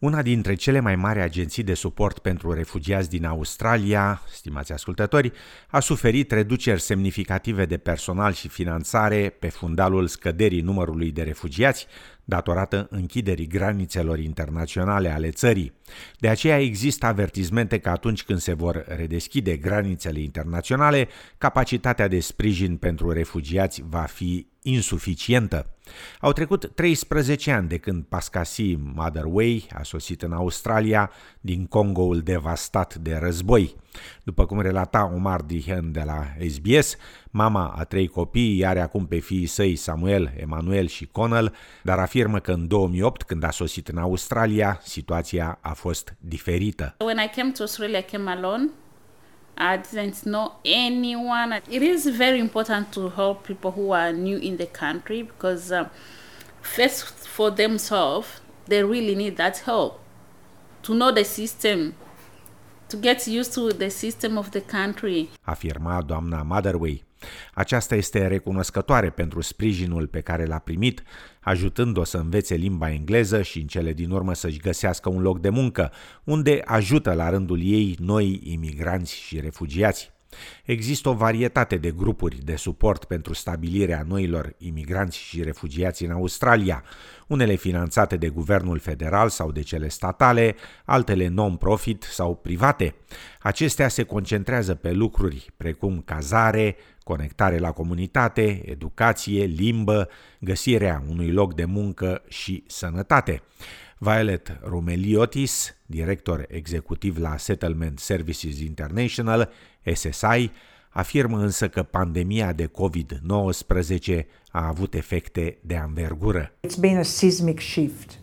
Una dintre cele mai mari agenții de suport pentru refugiați din Australia, stimați ascultători, a suferit reduceri semnificative de personal și finanțare pe fundalul scăderii numărului de refugiați, datorată închiderii granițelor internaționale ale țării. De aceea există avertizmente că atunci când se vor redeschide granițele internaționale, capacitatea de sprijin pentru refugiați va fi insuficientă. Au trecut 13 ani de când Pascasi Motherway a sosit în Australia din Congoul devastat de război. După cum relata Omar Dihen de la SBS, mama a trei copii are acum pe fiii săi Samuel, Emanuel și Connell, dar afirmă că în 2008, când a sosit în Australia, situația a fost diferită. When I came to Australia, I came alone. I didn't know anyone. It is very important to help people who are new in the country because um, first for themselves, they really need that help to know the system, to get used to the system of the country. Afirma doamna Motherway. Aceasta este recunoscătoare pentru sprijinul pe care l-a primit, ajutând-o să învețe limba engleză și în cele din urmă să-și găsească un loc de muncă, unde ajută la rândul ei noi imigranți și refugiați. Există o varietate de grupuri de suport pentru stabilirea noilor imigranți și refugiați în Australia, unele finanțate de guvernul federal sau de cele statale, altele non-profit sau private. Acestea se concentrează pe lucruri precum cazare, conectare la comunitate, educație, limbă, găsirea unui loc de muncă și sănătate. Violet Rumeliotis, director executiv la Settlement Services International, SSI, afirmă însă că pandemia de COVID-19 a avut efecte de anvergură. It's been a seismic shift.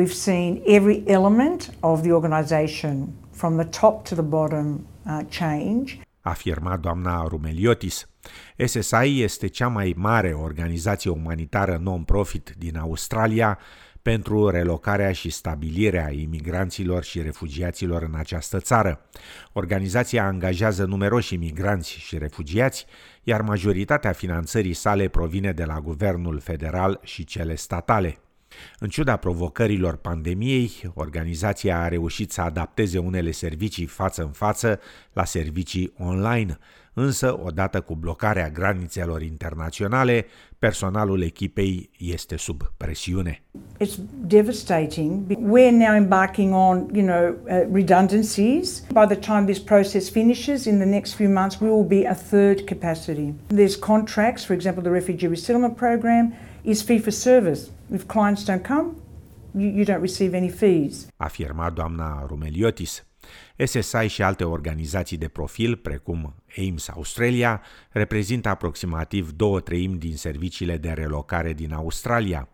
We've seen every element of the organization from the top to the bottom uh, change. Afirma doamna Rumeliotis. SSI este cea mai mare organizație umanitară non-profit din Australia pentru relocarea și stabilirea imigranților și refugiaților în această țară. Organizația angajează numeroși imigranți și refugiați, iar majoritatea finanțării sale provine de la guvernul federal și cele statale. În ciuda provocărilor pandemiei, organizația a reușit să adapteze unele servicii față în față la servicii online, însă odată cu blocarea granițelor internaționale, personalul echipei este sub presiune. It's devastating. We're now embarking on, you know, uh, redundancies. By the time this process finishes in the next few months, we will be a third capacity. There's contracts, for example, the refugee resettlement program is fee for service. If clients don't come, you, you don't receive any fees. Afirma doamna Rumeliotis. SSI și alte organizații de profil, precum AIMS Australia, reprezintă aproximativ două treimi din serviciile de relocare din Australia.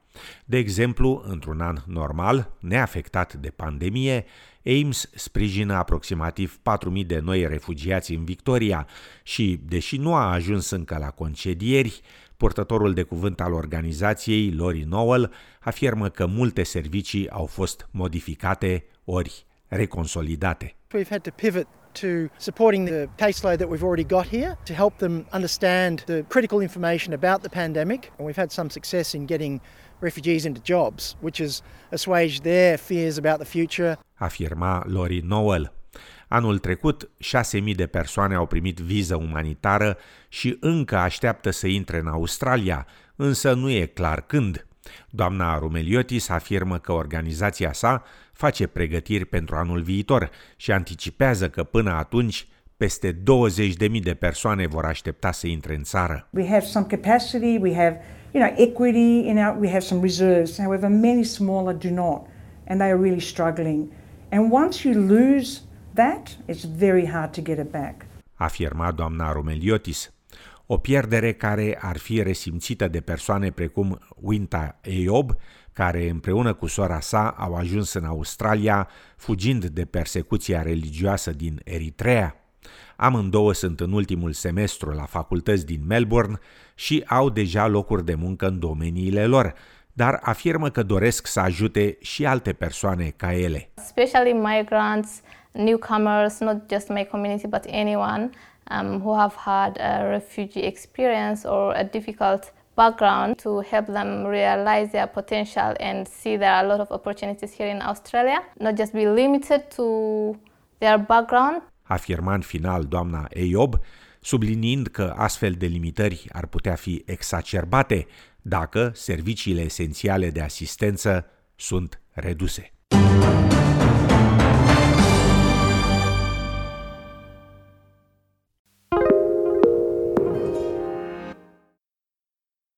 De exemplu, într-un an normal, neafectat de pandemie, AIMS sprijină aproximativ 4.000 de noi refugiați în Victoria și, deși nu a ajuns încă la concedieri, purtătorul de cuvânt al organizației, Lori Nowell, afirmă că multe servicii au fost modificate ori reconsolidate. We've had to pivot to supporting the caseload that we've already got here to help them understand the critical information about the pandemic. And we've had some success in getting refugees into jobs, which has assuaged their fears about the future. Afirma Lori Noel. Anul trecut, 6.000 de persoane au primit viză umanitară și încă așteaptă să intre în Australia, însă nu e clar când. Doamna Rumeliotis afirmă că organizația sa face pregătiri pentru anul viitor și anticipează că până atunci peste 20.000 de persoane vor aștepta să intre în țară. We have some capacity, we have, you know, equity in our, we have some reserves. However, many smaller do not, and they are really struggling. And once you lose that, it's very hard to get it back. Afirma doamna Romeliotis. O pierdere care ar fi resimțită de persoane precum Winta Eob, care împreună cu sora sa au ajuns în Australia fugind de persecuția religioasă din Eritrea. Amândouă sunt în ultimul semestru la facultăți din Melbourne și au deja locuri de muncă în domeniile lor, dar afirmă că doresc să ajute și alte persoane ca ele. Especially migrants, newcomers, not just my community but anyone um, who have had a refugee experience or a difficult background to help them realize their potential and see there are a lot of opportunities here in Australia, not just be limited to their background. Afirma în final doamna Eiob, subliniind că astfel de limitări ar putea fi exacerbate dacă serviciile esențiale de asistență sunt reduse.